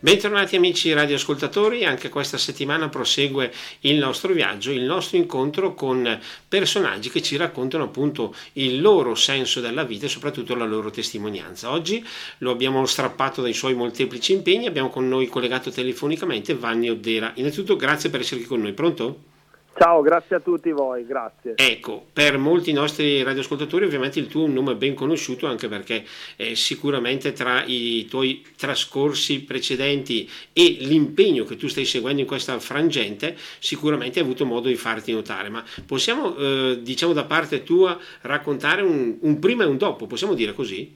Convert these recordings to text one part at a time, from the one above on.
Bentornati amici radioascoltatori, anche questa settimana prosegue il nostro viaggio, il nostro incontro con personaggi che ci raccontano appunto il loro senso della vita e soprattutto la loro testimonianza. Oggi lo abbiamo strappato dai suoi molteplici impegni, abbiamo con noi collegato telefonicamente Vanni Oddera. Innanzitutto grazie per essere qui con noi, pronto? Ciao, grazie a tutti voi, grazie. Ecco, per molti nostri radioascoltatori ovviamente il tuo è un nome ben conosciuto anche perché eh, sicuramente tra i tuoi trascorsi precedenti e l'impegno che tu stai seguendo in questa frangente sicuramente hai avuto modo di farti notare, ma possiamo eh, diciamo da parte tua raccontare un, un prima e un dopo, possiamo dire così?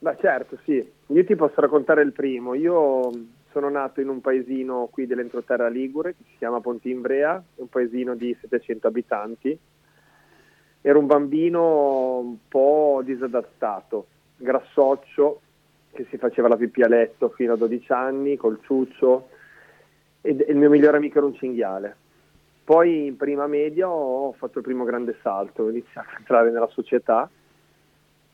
Beh certo, sì, io ti posso raccontare il primo, io sono nato in un paesino qui dell'entroterra Ligure che si chiama Pontimbrea, un paesino di 700 abitanti. Ero un bambino un po' disadattato, grassoccio, che si faceva la pipì a letto fino a 12 anni, col ciuccio, e il mio migliore amico era un cinghiale. Poi in prima media ho fatto il primo grande salto, ho iniziato a entrare nella società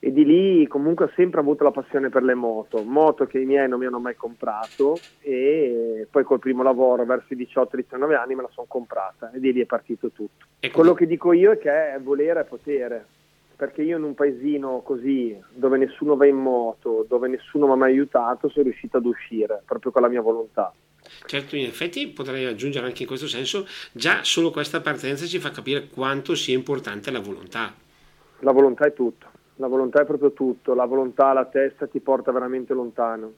e di lì comunque ho sempre avuto la passione per le moto, moto che i miei non mi hanno mai comprato e poi col primo lavoro verso i 18-19 anni me la sono comprata e di lì è partito tutto. Ecco. Quello che dico io è che è volere è potere, perché io in un paesino così dove nessuno va in moto, dove nessuno mi ha mai aiutato, sono riuscito ad uscire proprio con la mia volontà. Certo, in effetti potrei aggiungere anche in questo senso, già solo questa partenza ci fa capire quanto sia importante la volontà. La volontà è tutto la volontà è proprio tutto, la volontà, la testa ti porta veramente lontano.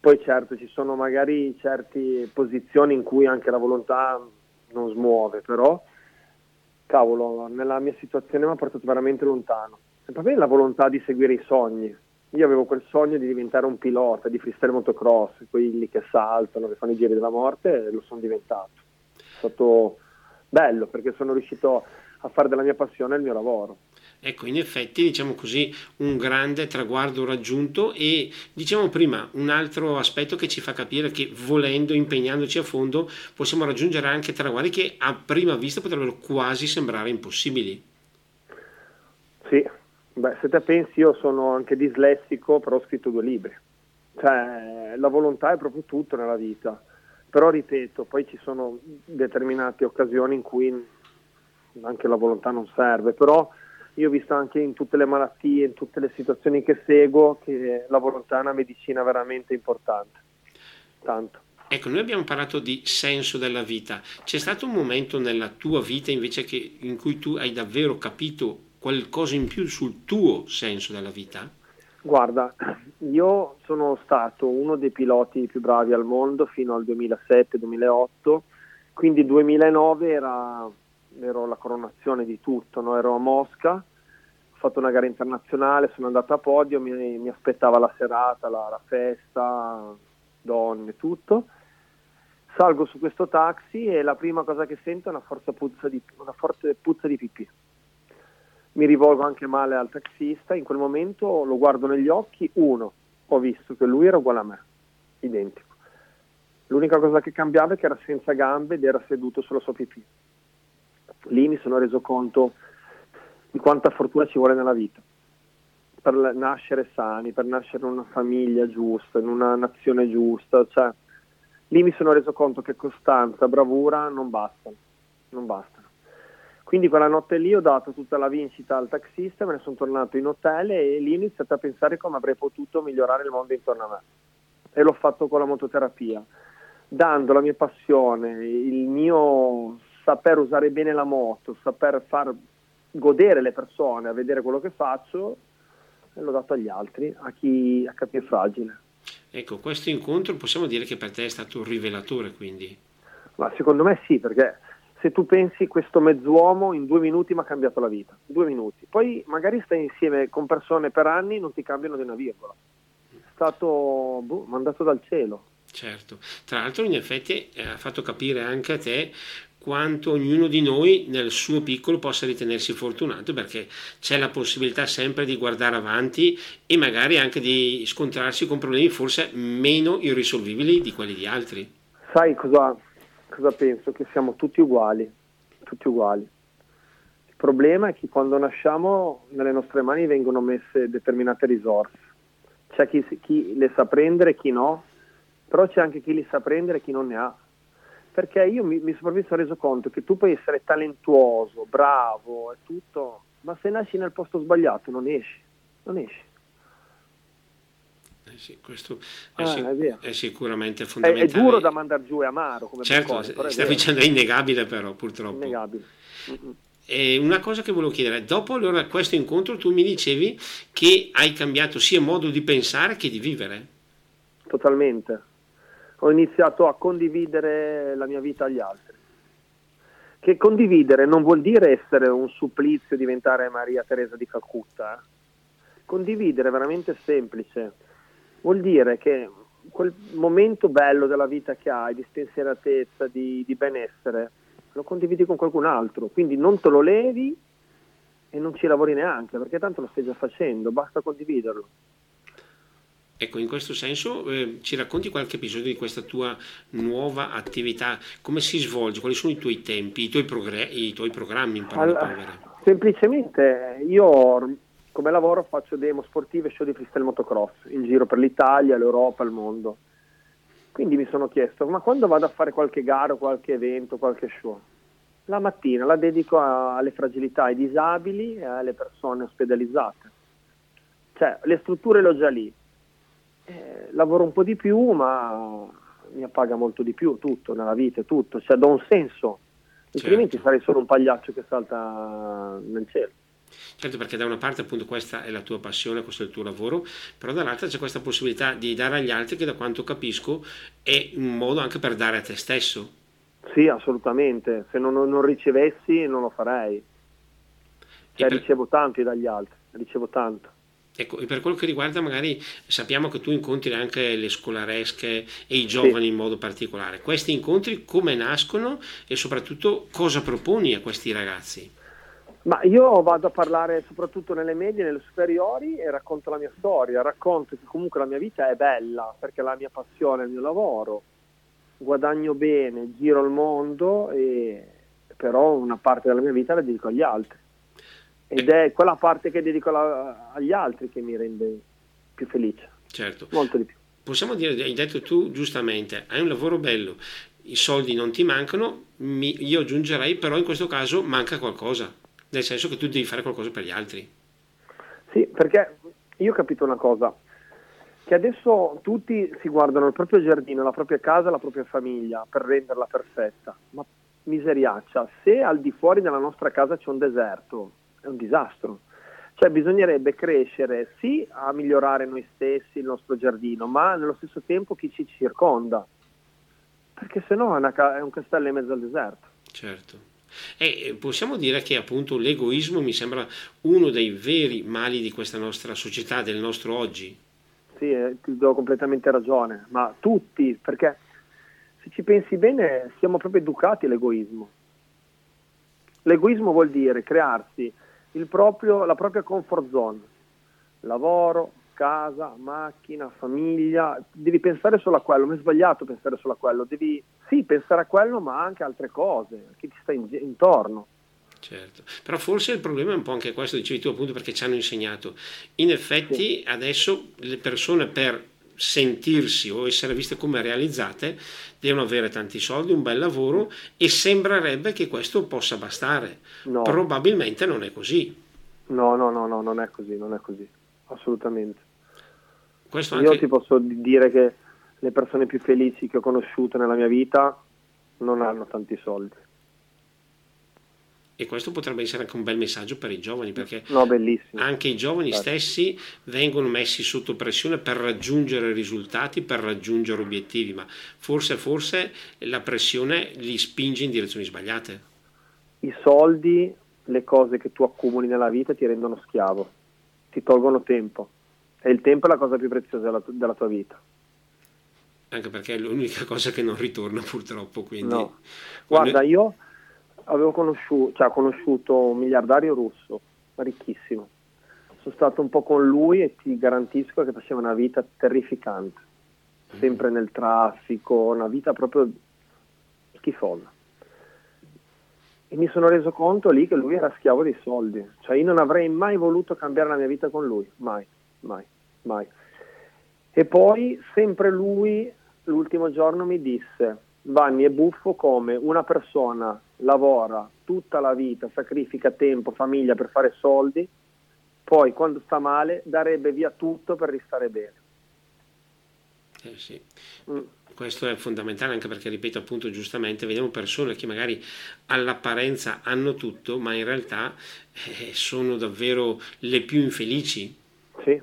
Poi certo ci sono magari certe posizioni in cui anche la volontà non smuove, però cavolo, nella mia situazione mi ha portato veramente lontano. E poi la volontà di seguire i sogni. Io avevo quel sogno di diventare un pilota di freestyle motocross, quelli che saltano, che fanno i giri della morte, e lo sono diventato. È stato bello perché sono riuscito a fare della mia passione il mio lavoro. Ecco, in effetti, diciamo così, un grande traguardo raggiunto e diciamo prima un altro aspetto che ci fa capire che volendo, impegnandoci a fondo, possiamo raggiungere anche traguardi che a prima vista potrebbero quasi sembrare impossibili. Sì, beh, se te pensi io sono anche dislessico, però ho scritto due libri. Cioè, la volontà è proprio tutto nella vita. Però ripeto, poi ci sono determinate occasioni in cui anche la volontà non serve, però io ho visto anche in tutte le malattie, in tutte le situazioni che seguo, che la volontà è una medicina veramente importante. Tanto. Ecco, noi abbiamo parlato di senso della vita. C'è stato un momento nella tua vita invece che, in cui tu hai davvero capito qualcosa in più sul tuo senso della vita? Guarda, io sono stato uno dei piloti più bravi al mondo fino al 2007-2008, quindi il 2009 era ero la coronazione di tutto, no? ero a Mosca, fatto una gara internazionale, sono andato a podio, mi, mi aspettava la serata, la, la, festa, donne, tutto. Salgo su questo taxi e la prima cosa che sento è una, puzza di, una forte puzza di pipì. Mi rivolgo anche male al taxista, in quel momento lo guardo negli occhi, uno, ho visto che lui era uguale a me, identico. L'unica cosa che cambiava è che era senza gambe ed era seduto sulla sua pipì lì mi sono reso conto di quanta fortuna ci vuole nella vita per nascere sani, per nascere in una famiglia giusta, in una nazione giusta, cioè lì mi sono reso conto che costanza, bravura non bastano, non bastano. Quindi quella notte lì ho dato tutta la vincita al taxista, me ne sono tornato in hotel e lì ho iniziato a pensare come avrei potuto migliorare il mondo intorno a me. E l'ho fatto con la mototerapia, dando la mia passione, il mio saper usare bene la moto, saper far godere le persone a vedere quello che faccio, e l'ho dato agli altri, a chi, a chi è fragile. Ecco, questo incontro possiamo dire che per te è stato un rivelatore, quindi? Ma secondo me sì, perché se tu pensi questo mezz'uomo in due minuti mi ha cambiato la vita, due minuti. Poi magari stai insieme con persone per anni non ti cambiano di una virgola. È stato boh, mandato dal cielo. Certo, tra l'altro in effetti eh, ha fatto capire anche a te quanto ognuno di noi nel suo piccolo possa ritenersi fortunato perché c'è la possibilità sempre di guardare avanti e magari anche di scontrarsi con problemi forse meno irrisolvibili di quelli di altri. Sai cosa, cosa penso? Che siamo tutti uguali, tutti uguali. Il problema è che quando nasciamo nelle nostre mani vengono messe determinate risorse. C'è chi, chi le sa prendere e chi no, però c'è anche chi li sa prendere e chi non ne ha. Perché io mi, mi sono reso conto che tu puoi essere talentuoso, bravo e tutto, ma se nasci nel posto sbagliato non esci, non esci. Eh sì, questo è, ah, sic- è, è, sicuramente fondamentale. È, è, duro da mandare giù, è amaro. Come certo, stai dicendo è innegabile però, purtroppo. Innegabile. E una cosa che volevo chiedere, dopo allora questo incontro tu mi dicevi che hai cambiato sia modo di pensare che di vivere. Totalmente. Ho iniziato a condividere la mia vita agli altri. Che condividere non vuol dire essere un supplizio, diventare Maria Teresa di Calcutta. Eh? Condividere è veramente semplice vuol dire che quel momento bello della vita che hai, di spensieratezza, di, di benessere, lo condividi con qualcun altro, quindi non te lo levi e non ci lavori neanche, perché tanto lo stai già facendo, basta condividerlo. Ecco, in questo senso eh, ci racconti qualche episodio di questa tua nuova attività, come si svolge, quali sono i tuoi tempi, i tuoi, progr- i tuoi programmi in parole allora, Semplicemente io come lavoro faccio demo sportive e show di freestyle motocross in giro per l'Italia, l'Europa, il mondo. Quindi mi sono chiesto, ma quando vado a fare qualche gara, qualche evento, qualche show? La mattina la dedico a, alle fragilità, ai disabili e alle persone ospedalizzate. Cioè, le strutture le ho già lì. Eh, lavoro un po' di più, ma mi appaga molto di più tutto nella vita, tutto. Cioè, do un senso. Altrimenti certo. sarei solo un pagliaccio che salta nel cielo. Certo, perché da una parte appunto questa è la tua passione, questo è il tuo lavoro, però dall'altra c'è questa possibilità di dare agli altri che da quanto capisco è un modo anche per dare a te stesso. Sì, assolutamente. Se non, non ricevessi non lo farei. Cioè, per... ricevo tanto dagli altri, ricevo tanto. Ecco, e per quello che riguarda magari sappiamo che tu incontri anche le scolaresche e i giovani sì. in modo particolare. Questi incontri come nascono e soprattutto cosa proponi a questi ragazzi? Ma io vado a parlare soprattutto nelle medie, nelle superiori e racconto la mia storia, racconto che comunque la mia vita è bella perché è la mia passione, il mio lavoro, guadagno bene, giro il mondo e però una parte della mia vita la dedico agli altri. Ed è quella parte che dedico la, agli altri che mi rende più felice. Certo. Molto di più. Possiamo dire, hai detto tu giustamente, hai un lavoro bello, i soldi non ti mancano, mi, io aggiungerei però in questo caso manca qualcosa nel senso che tu devi fare qualcosa per gli altri. Sì, perché io ho capito una cosa, che adesso tutti si guardano il proprio giardino, la propria casa, la propria famiglia per renderla perfetta, ma miseriaccia, se al di fuori della nostra casa c'è un deserto, è un disastro. Cioè bisognerebbe crescere sì a migliorare noi stessi, il nostro giardino, ma nello stesso tempo chi ci circonda, perché se no è un castello in mezzo al deserto. Certo. E possiamo dire che appunto l'egoismo mi sembra uno dei veri mali di questa nostra società, del nostro oggi. Sì, eh, ti do completamente ragione, ma tutti, perché se ci pensi bene siamo proprio educati all'egoismo. L'egoismo vuol dire crearsi proprio, la propria comfort zone, lavoro, casa, macchina, famiglia, devi pensare solo a quello, non è sbagliato pensare solo a quello, devi sì pensare a quello ma anche a altre cose, che ti sta in, intorno. Certo, però forse il problema è un po' anche questo, dicevi tu appunto perché ci hanno insegnato. In effetti sì. adesso le persone per sentirsi o essere viste come realizzate devono avere tanti soldi, un bel lavoro e sembrerebbe che questo possa bastare. No. Probabilmente non è così. No, no, no, no, non è così, non è così, assolutamente. Questo Io ti posso dire che le persone più felici che ho conosciuto nella mia vita non hanno tanti soldi. E questo potrebbe essere anche un bel messaggio per i giovani, perché no, anche i giovani certo. stessi vengono messi sotto pressione per raggiungere risultati, per raggiungere obiettivi, ma forse, forse la pressione li spinge in direzioni sbagliate. I soldi, le cose che tu accumuli nella vita ti rendono schiavo, ti tolgono tempo e il tempo è la cosa più preziosa della, della tua vita. Anche perché è l'unica cosa che non ritorna purtroppo. Quindi... No. Guarda, io avevo conosciuto, cioè, conosciuto un miliardario russo, ricchissimo. Sono stato un po' con lui e ti garantisco che faceva una vita terrificante, sempre nel traffico, una vita proprio schifosa. E mi sono reso conto lì che lui era schiavo dei soldi, cioè io non avrei mai voluto cambiare la mia vita con lui, mai mai, mai. E poi sempre lui, l'ultimo giorno mi disse Vanni è buffo come una persona lavora tutta la vita, sacrifica tempo, famiglia per fare soldi, poi quando sta male darebbe via tutto per ristare bene. Eh sì. Mm. Questo è fondamentale anche perché, ripeto appunto giustamente, vediamo persone che magari all'apparenza hanno tutto, ma in realtà eh, sono davvero le più infelici. Sì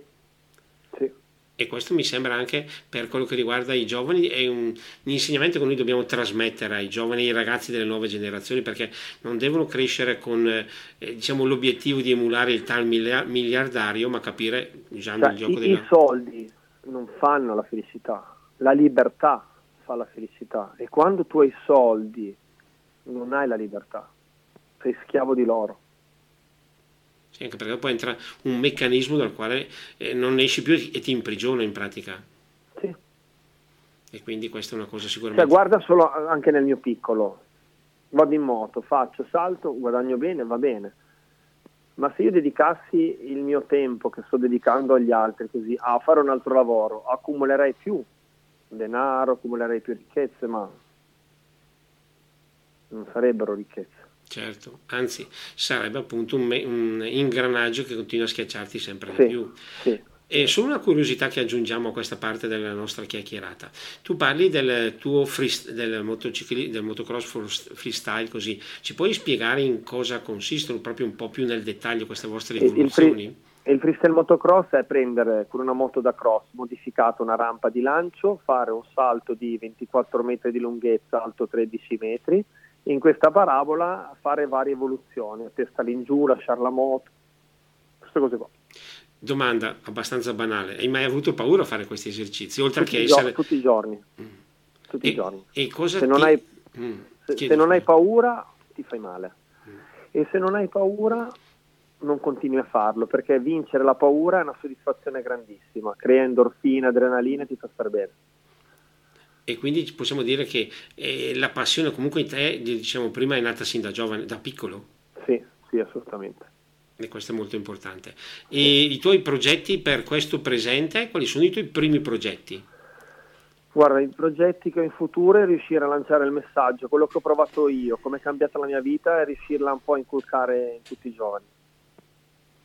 e questo mi sembra anche per quello che riguarda i giovani è un, un, insegnamento che noi dobbiamo trasmettere ai giovani ai ragazzi delle nuove generazioni perché non devono crescere con eh, diciamo, l'obiettivo di emulare il tal miliardario ma capire usando cioè, il gioco i, della... i soldi non fanno la felicità la libertà fa la felicità. E quando tu hai soldi non hai la libertà sei schiavo di loro sì, anche perché poi entra un meccanismo dal quale eh, non esci più e ti imprigiona in pratica. Sì. E quindi questa è una cosa sicuramente... Cioè, guarda solo anche nel mio piccolo. Vado in moto, faccio, salto, guadagno bene, va bene. Ma se io dedicassi il mio tempo che sto dedicando agli altri così a fare un altro lavoro, accumulerei più denaro, accumulerei più ricchezze, ma non sarebbero ricchezze. Certo, anzi sarebbe appunto un, un, ingranaggio che continua a schiacciarti sempre sì, di più. Sì. E solo una curiosità che aggiungiamo a questa parte della nostra chiacchierata. Tu parli del tuo free, del, motocicli, del motocross freestyle, così ci puoi spiegare in cosa consistono proprio un po' più nel dettaglio queste vostre evoluzioni? Il, free, il freestyle motocross è prendere con una moto da cross modificata una rampa di lancio, fare un salto di 24 metri di lunghezza, alto 13 metri in questa parabola fare varie evoluzioni, a testa all'ingiù, lasciare la moto, queste cose qua. Domanda abbastanza banale, hai mai avuto paura a fare questi esercizi? Oltre tutti che essere... Giorni, tutti i giorni. Mm. Tutti e, i giorni. E cosa se ti... non hai, mm. se, se non hai paura ti fai male. Mm. E se non hai paura non continui a farlo, perché vincere la paura è una soddisfazione grandissima, crea endorfina, adrenalina e ti fa stare bene e quindi possiamo dire che eh, la passione comunque in te, diciamo prima, è nata sin da giovane, da piccolo. Sì, sì, assolutamente. E questo è molto importante. E i tuoi progetti per questo presente, quali sono i tuoi primi progetti? Guarda, i progetti che ho in futuro è riuscire a lanciare il messaggio, quello che ho provato io, come è cambiata la mia vita e riuscirla un po' a inculcare in tutti i giovani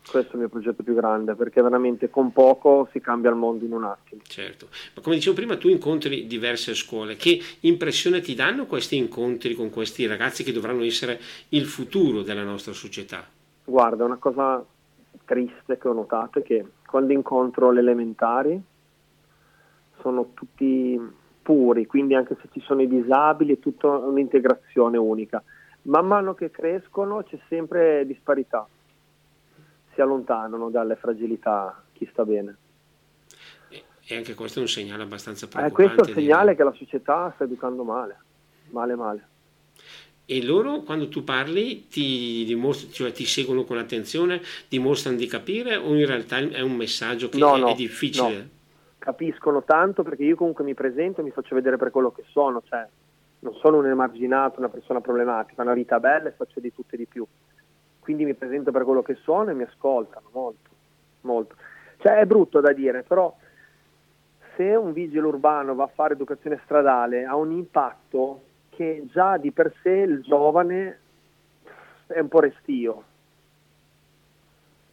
questo è il mio progetto più grande, perché veramente con poco si cambia il mondo in un attimo. Certo, ma come dicevo prima, tu incontri diverse scuole, che impressione ti danno questi incontri con questi ragazzi che dovranno essere il futuro della nostra società? Guarda, una cosa triste che ho notato è che quando incontro le elementari sono tutti puri, quindi anche se ci sono i disabili è tutta un'integrazione unica. Man mano che crescono c'è sempre disparità si allontanano dalle fragilità chi sta bene. E anche questo è un segnale abbastanza preoccupante. Eh, questo è un segnale di... che la società sta educando male, male male. E loro quando tu parli ti, dimostri, cioè, ti seguono con attenzione, dimostrano di capire o in realtà è un messaggio che no, è, no, è difficile? No. Capiscono tanto perché io comunque mi presento e mi faccio vedere per quello che sono, cioè non sono un emarginato, una persona problematica, una vita bella e faccio di tutto e di più quindi mi presento per quello che sono e mi ascoltano molto, molto. Cioè è brutto da dire, però se un vigile urbano va a fare educazione stradale ha un impatto che già di per sé il giovane è un po' restio.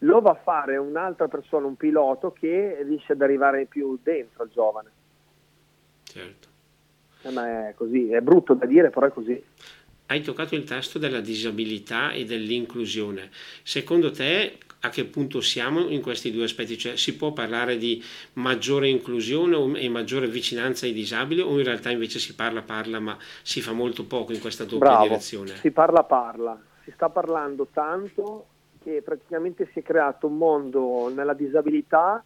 Lo va a fare un'altra persona, un pilota che riesce ad arrivare più dentro al giovane. Certo. Eh, ma è così, è brutto da dire, però è così hai toccato il tasto della disabilità e dell'inclusione. Secondo te a che punto siamo in questi due aspetti? Cioè si può parlare di maggiore inclusione e maggiore vicinanza ai disabili o in realtà invece si parla parla ma si fa molto poco in questa doppia Bravo, direzione? Si parla parla, si sta parlando tanto che praticamente si è creato un mondo nella disabilità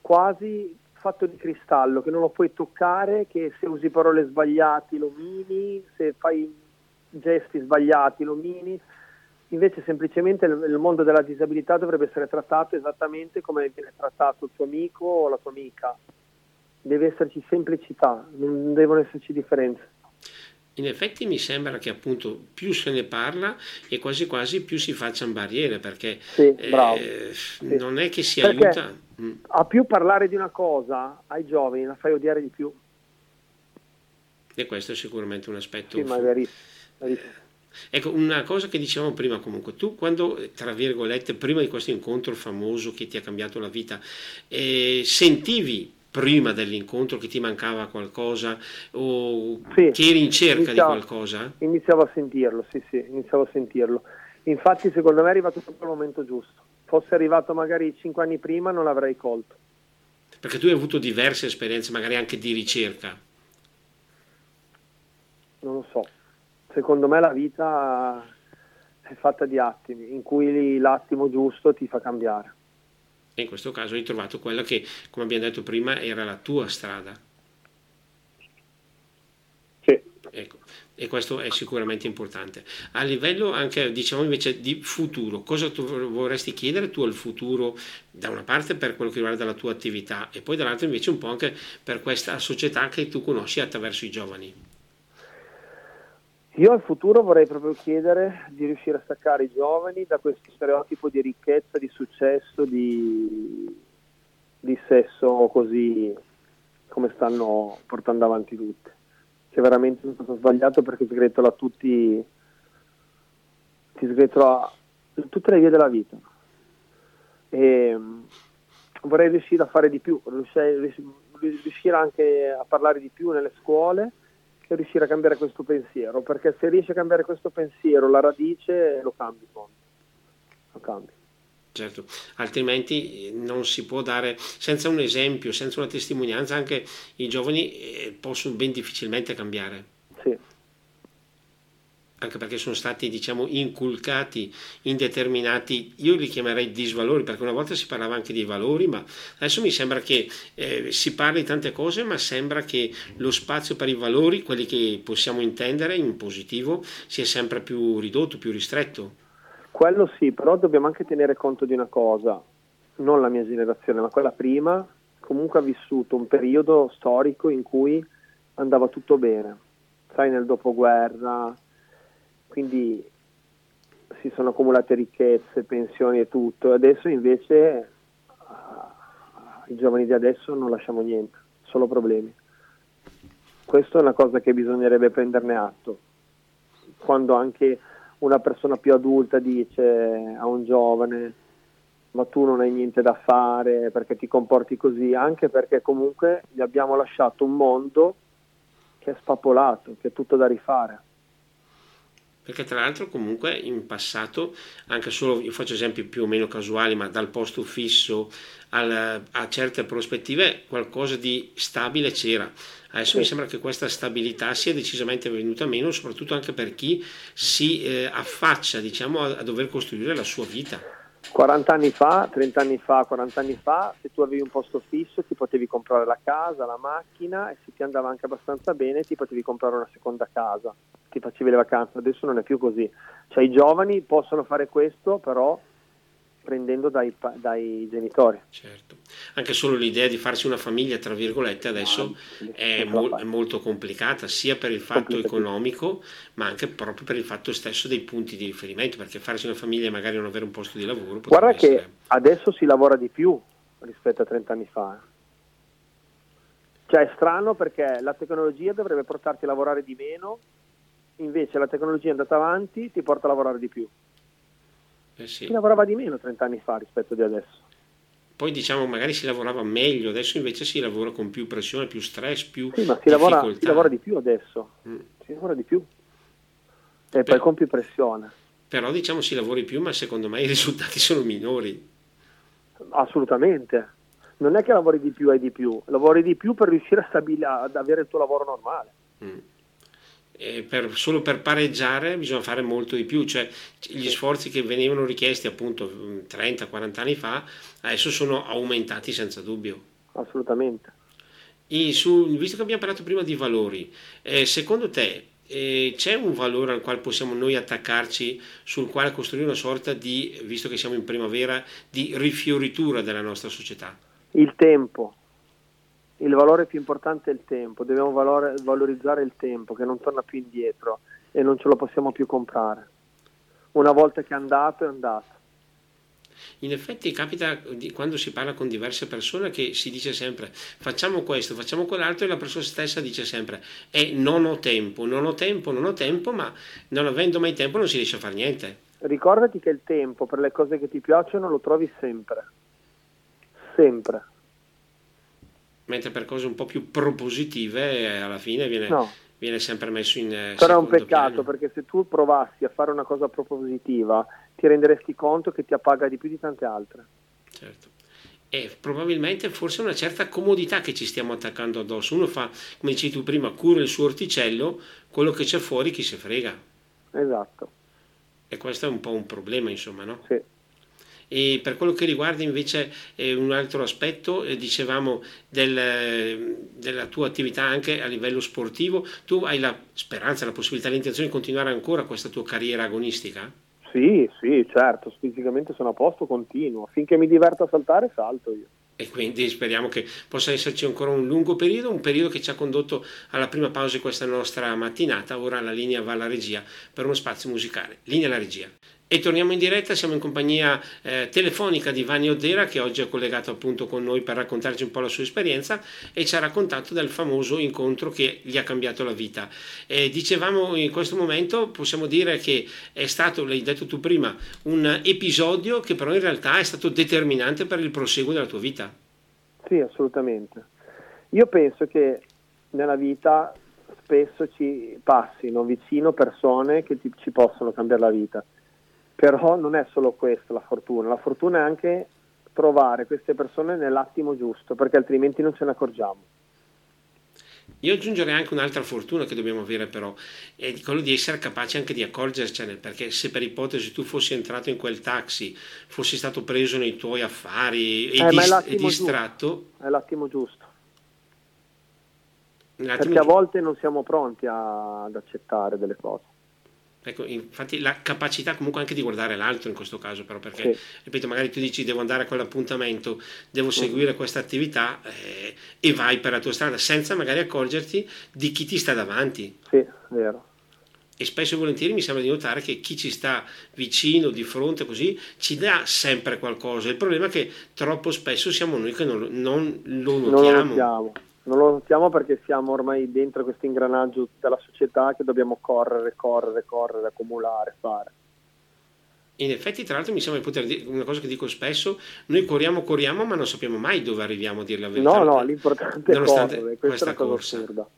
quasi fatto di cristallo che non lo puoi toccare, che se usi parole sbagliate lo mini, se fai gesti sbagliati, l'omini, invece semplicemente il mondo della disabilità dovrebbe essere trattato esattamente come viene trattato il tuo amico o la tua amica. Deve esserci semplicità, non devono esserci differenze. In effetti mi sembra che appunto più se ne parla e quasi quasi più si facciano barriere perché sì, eh, sì. non è che si perché aiuta. A più parlare di una cosa ai giovani la fai odiare di più. E questo è sicuramente un aspetto... Sì. Ecco, una cosa che dicevamo prima comunque, tu quando, tra virgolette, prima di questo incontro famoso che ti ha cambiato la vita, eh, sentivi prima dell'incontro che ti mancava qualcosa o sì, che eri in cerca iniziavo, di qualcosa? Iniziavo a sentirlo, sì, sì, iniziavo a sentirlo. Infatti secondo me è arrivato proprio il momento giusto. Fosse arrivato magari cinque anni prima non l'avrei colto. Perché tu hai avuto diverse esperienze, magari anche di ricerca. Non lo so. Secondo me la vita è fatta di attimi, in cui l'attimo giusto ti fa cambiare. E in questo caso hai trovato quella che, come abbiamo detto prima, era la tua strada. Sì. Ecco e questo è sicuramente importante. A livello anche, diciamo invece, di futuro, cosa vorresti chiedere tu al futuro, da una parte per quello che riguarda la tua attività e poi dall'altra invece un po' anche per questa società che tu conosci attraverso i giovani? Io al futuro vorrei proprio chiedere di riuscire a staccare i giovani da questo stereotipo di ricchezza, di successo, di, di sesso così come stanno portando avanti tutti. Che veramente è stato sbagliato perché sgretola tutti ti sgretola tutte le vie della vita. E mm, vorrei riuscire a fare di più riuscire, anche a parlare di più nelle scuole riuscire a cambiare questo pensiero perché se riesci a cambiare questo pensiero la radice lo cambi lo cambi certo, altrimenti eh, non si può dare, senza un esempio, senza una testimonianza, anche i giovani eh, possono ben difficilmente cambiare. Sì. Anche perché sono stati, diciamo, inculcati in determinati, io li chiamerei disvalori, perché una volta si parlava anche di valori, ma adesso mi sembra che eh, si parli di tante cose, ma sembra che lo spazio per i valori, quelli che possiamo intendere in positivo, sia sempre più ridotto, più ristretto. Quello sì, però dobbiamo anche tenere conto di una cosa, non la mia generazione, ma quella prima, comunque ha vissuto un periodo storico in cui andava tutto bene, sai, nel dopoguerra, quindi si sono accumulate ricchezze, pensioni e tutto, adesso invece ai giovani di adesso non lasciamo niente, solo problemi. Questa è una cosa che bisognerebbe prenderne atto, quando anche una persona più adulta dice a un giovane ma tu non hai niente da fare perché ti comporti così, anche perché comunque gli abbiamo lasciato un mondo che è spapolato, che è tutto da rifare. Perché tra l'altro comunque in passato, anche solo, io faccio esempi più o meno casuali, ma dal posto fisso al, a certe prospettive qualcosa di stabile c'era Adesso sì. mi sembra che questa stabilità sia decisamente venuta meno, soprattutto anche per chi si eh, affaccia diciamo, a, a dover costruire la sua vita. 40 anni fa, 30 anni fa, 40 anni fa, se tu avevi un posto fisso ti potevi comprare la casa, la macchina e se ti andava anche abbastanza bene ti potevi comprare una seconda casa, ti facevi le vacanze, adesso non è più così. Cioè i giovani possono fare questo, però prendendo dai, dai, genitori. Certo, anche solo l'idea di farsi una famiglia, tra virgolette, adesso no, è, mo- è, molto complicata, sia per il fatto economico, ma anche proprio per il fatto stesso dei punti di riferimento, perché farsi una famiglia e magari non avere un posto di lavoro. Guarda essere... che adesso si lavora di più rispetto a 30 anni fa. Cioè è strano perché la tecnologia dovrebbe portarti a lavorare di meno, invece la tecnologia è andata avanti, ti porta a lavorare di più. Eh sì. Si lavorava di meno 30 anni fa rispetto di adesso. Poi diciamo magari si lavorava meglio, adesso invece si lavora con più pressione, più stress, più Sì, ma si, lavora, si lavora, di più adesso, mm. si lavora di più. E però, poi con più pressione. Però diciamo si lavora di più, ma secondo me i risultati sono minori. Assolutamente. Non è che lavori di più e di più, lavori di più per riuscire a stabile, ad avere il tuo lavoro normale. Mm per, solo per pareggiare bisogna fare molto di più, cioè gli sforzi che venivano richiesti appunto 30-40 anni fa adesso sono aumentati senza dubbio. Assolutamente. Su, visto che abbiamo parlato prima di valori, eh, secondo te eh, c'è un valore al quale possiamo noi attaccarci, sul quale costruire una sorta di, visto che siamo in primavera, di rifioritura della nostra società? Il tempo il valore più importante è il tempo, dobbiamo valore, valorizzare il tempo che non torna più indietro e non ce lo possiamo più comprare. Una volta che è andato è andato. In effetti capita quando si parla con diverse persone che si dice sempre facciamo questo, facciamo quell'altro e la persona stessa dice sempre eh, non ho tempo, non ho tempo, non ho tempo, ma non avendo mai tempo non si riesce a fare niente. Ricordati che il tempo per le cose che ti piacciono lo trovi sempre, sempre. Mentre per cose un po' più propositive eh, alla fine viene... No viene sempre messo in eh, Però è un peccato piano. perché se tu provassi a fare una cosa propositiva ti renderesti conto che ti appaga di più di tante altre. Certo. E probabilmente forse una certa comodità che ci stiamo attaccando addosso. Uno fa, come dicevi tu prima, cura il suo orticello, quello che c'è fuori chi si frega. Esatto. E questo è un po' un problema, insomma, no? Sì. E per quello che riguarda invece eh, un altro aspetto, eh, dicevamo del, della tua attività anche a livello sportivo, tu hai la speranza, la possibilità, l'intenzione di continuare ancora questa tua carriera agonistica? Sì, sì, certo, fisicamente sono a posto, continuo, finché mi diverto a saltare salto io e quindi speriamo che possa esserci ancora un lungo periodo, un periodo che ci ha condotto alla prima pausa di questa nostra mattinata. Ora la linea va alla regia per uno spazio musicale. Linea alla regia. E torniamo in diretta, siamo in compagnia eh, telefonica di Vanni Oddera che oggi è collegato appunto con noi per raccontarci un po' la sua esperienza e ci ha raccontato del famoso incontro che gli ha cambiato la vita. Eh, dicevamo in questo momento, possiamo dire che è stato, l'hai detto tu prima, un episodio che però in realtà è stato determinante per il proseguo della tua vita. Sì, assolutamente. Io penso che nella vita spesso ci passino vicino persone che ti, ci possono cambiare la vita però non è solo questa la fortuna, la fortuna è anche trovare queste persone nell'attimo giusto, perché altrimenti non ce ne accorgiamo. Io aggiungerei anche un'altra fortuna che dobbiamo avere però, è quello di essere capaci anche di accorgercene, perché se per ipotesi tu fossi entrato in quel taxi, fossi stato preso nei tuoi affari e, eh, dis- e distratto... Giusto. È l'attimo giusto. Perché a volte non siamo pronti a, ad accettare delle cose. Ecco, infatti la capacità comunque anche di guardare l'altro in questo caso, però perché, sì. ripeto, magari tu dici devo andare a quell'appuntamento, devo seguire questa attività eh, e vai per la tua strada senza magari accorgerti di chi ti sta davanti. Sì, vero. E spesso e volentieri mi sembra di notare che chi ci sta vicino, di fronte, così, ci dà sempre qualcosa. Il problema è che troppo spesso siamo noi che non, non lo notiamo. Non lo notiamo non lo notiamo perché siamo ormai dentro questo ingranaggio della società che dobbiamo correre, correre, correre, accumulare, fare. In effetti, tra l'altro, mi sembra di poter dire una cosa che dico spesso: noi corriamo, corriamo, ma non sappiamo mai dove arriviamo a dire la verità. No, no, l'importante è correre, questa cosa corsa. assurda.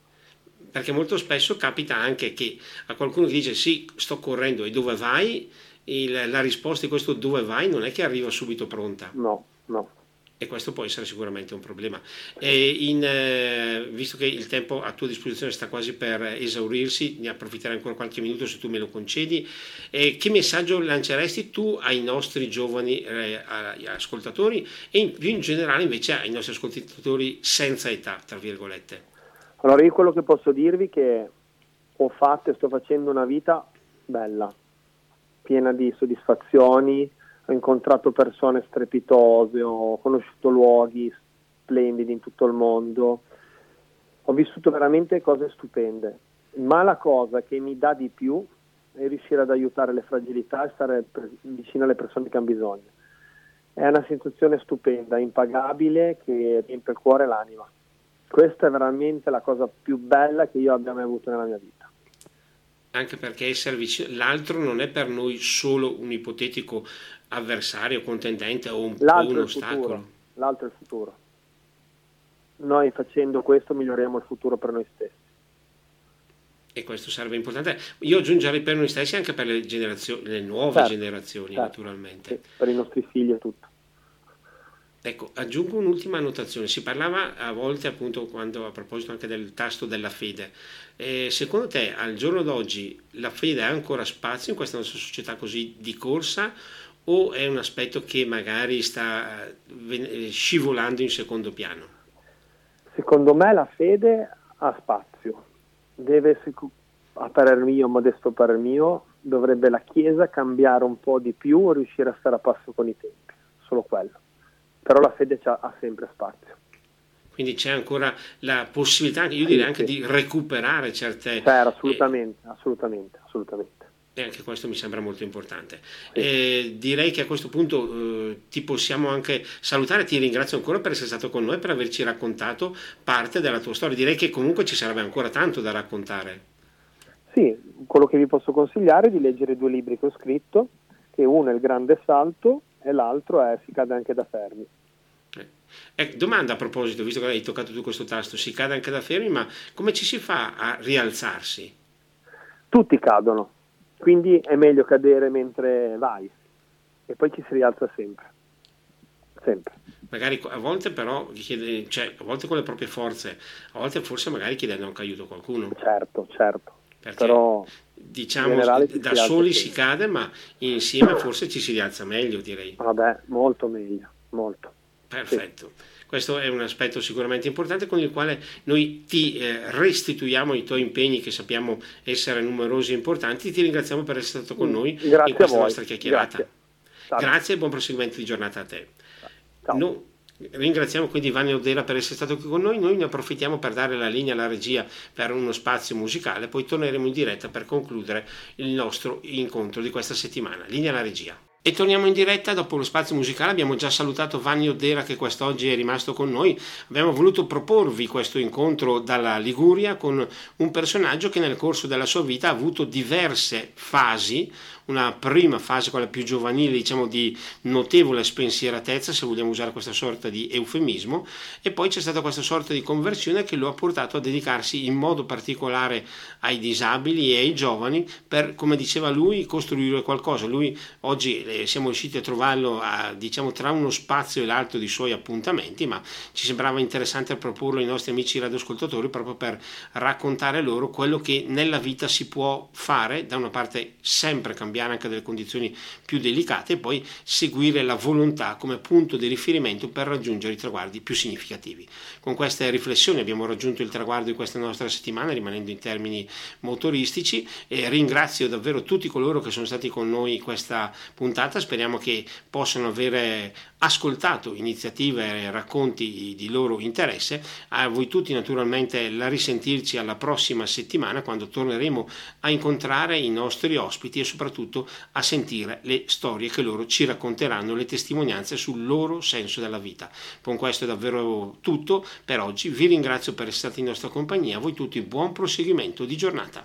Perché molto spesso capita anche che a qualcuno che dice sì, sto correndo e dove vai, il, la risposta di questo dove vai non è che arriva subito pronta. No, no e questo può essere sicuramente un problema. In, eh, visto che il tempo a tua disposizione sta quasi per esaurirsi, ne approfitterai ancora qualche minuto se tu me lo concedi. Eh, che messaggio lanceresti tu ai nostri giovani eh, ascoltatori e più in generale invece ai nostri ascoltatori senza età, tra virgolette? Allora io quello che posso dirvi è che ho fatto e sto facendo una vita bella, piena di soddisfazioni, ho incontrato persone strepitose, ho conosciuto luoghi splendidi in tutto il mondo, ho vissuto veramente cose stupende, ma la cosa che mi dà di più è riuscire ad aiutare le fragilità e stare vicino alle persone che hanno bisogno. È una sensazione stupenda, impagabile, che riempie il cuore e l'anima. Questa è veramente la cosa più bella che io abbia mai avuto nella mia vita anche perché essere vicino l'altro non è per noi solo un ipotetico avversario, contendente o un, o un ostacolo. Futuro. L'altro è il futuro. Noi facendo questo miglioriamo il futuro per noi stessi. E questo sarebbe importante. Io aggiungerei per noi stessi anche per le, le nuove certo, generazioni, certo, naturalmente. Sì, per i nostri figli e tutto. Ecco, aggiungo un'ultima annotazione. Si parlava a volte appunto quando a proposito anche del tasto della fede. Eh, secondo te al giorno d'oggi la fede ha ancora spazio in questa nostra società così di corsa o è un aspetto che magari sta eh, scivolando in secondo piano? Secondo me la fede ha spazio, deve, a parer mio, modesto parer mio, dovrebbe la Chiesa cambiare un po' di più, riuscire a stare a passo con i tempi, solo quello. Però la fede ha sempre spazio. Quindi c'è ancora la possibilità, io direi anche sì. di recuperare certe... Certo, assolutamente, eh, assolutamente, assolutamente E anche questo mi sembra molto importante. Eh, direi che a questo punto eh, ti possiamo anche salutare, ti ringrazio ancora per essere stato con noi, per averci raccontato parte della tua storia. Direi che comunque ci sarebbe ancora tanto da raccontare. Sì, quello che vi posso consigliare è di leggere due libri che ho scritto, che uno è Il Grande Salto e l'altro è Si cade anche da fermi. Eh, eh domanda a proposito, visto che hai toccato tu questo tasto, si cade anche da fermi, ma come ci si fa a rialzarsi? Tutti cadono quindi è meglio cadere mentre vai e poi ci si rialza sempre. Sempre. Magari a volte però, chiede, cioè, a volte con le proprie forze, a volte forse magari chiedendo anche aiuto a qualcuno. Certo, certo. Perché però diciamo da soli si cade, ma insieme forse ci si rialza meglio, direi. Vabbè, molto meglio, molto. Perfetto. Sì. Questo è un aspetto sicuramente importante con il quale noi ti eh, restituiamo i tuoi impegni che sappiamo essere numerosi e importanti. Ti ringraziamo per essere stato con mm, noi Grazie in questa nostra chiacchierata. Grazie. Grazie. e buon proseguimento di giornata a te. No, ringraziamo quindi Vanni Odera per essere stato qui con noi. Noi ne approfittiamo per dare la linea alla regia per uno spazio musicale, poi torneremo in diretta per concludere il nostro incontro di questa settimana. Linea alla regia. E torniamo in diretta dopo lo spazio musicale. Abbiamo già salutato Vanni Oddera che quest'oggi è rimasto con noi. Abbiamo voluto proporvi questo incontro dalla Liguria con un personaggio che nel corso della sua vita ha avuto diverse fasi una prima fase, quella più giovanile, diciamo di notevole spensieratezza, se vogliamo usare questa sorta di eufemismo, e poi c'è stata questa sorta di conversione che lo ha portato a dedicarsi in modo particolare ai disabili e ai giovani per, come diceva lui, costruire qualcosa. Lui oggi eh, siamo riusciti a trovarlo a, diciamo, tra uno spazio e l'altro di suoi appuntamenti, ma ci sembrava interessante proporlo ai nostri amici radioascoltatori proprio per raccontare loro quello che nella vita si può fare, da una parte sempre cambiare cambiare anche delle condizioni più delicate e poi seguire la volontà come punto di riferimento per raggiungere i traguardi più significativi. Con queste riflessioni abbiamo raggiunto il traguardo di questa nostra settimana rimanendo in termini motoristici e ringrazio davvero tutti coloro che sono stati con noi questa puntata, speriamo che possano avere ascoltato iniziative e racconti di loro interesse. A voi tutti naturalmente la risentirci alla prossima settimana quando torneremo a incontrare i nostri ospiti e soprattutto a sentire le storie che loro ci racconteranno, le testimonianze sul loro senso della vita. Con questo è davvero tutto per oggi. Vi ringrazio per essere stati in nostra compagnia. A voi tutti buon proseguimento di giornata.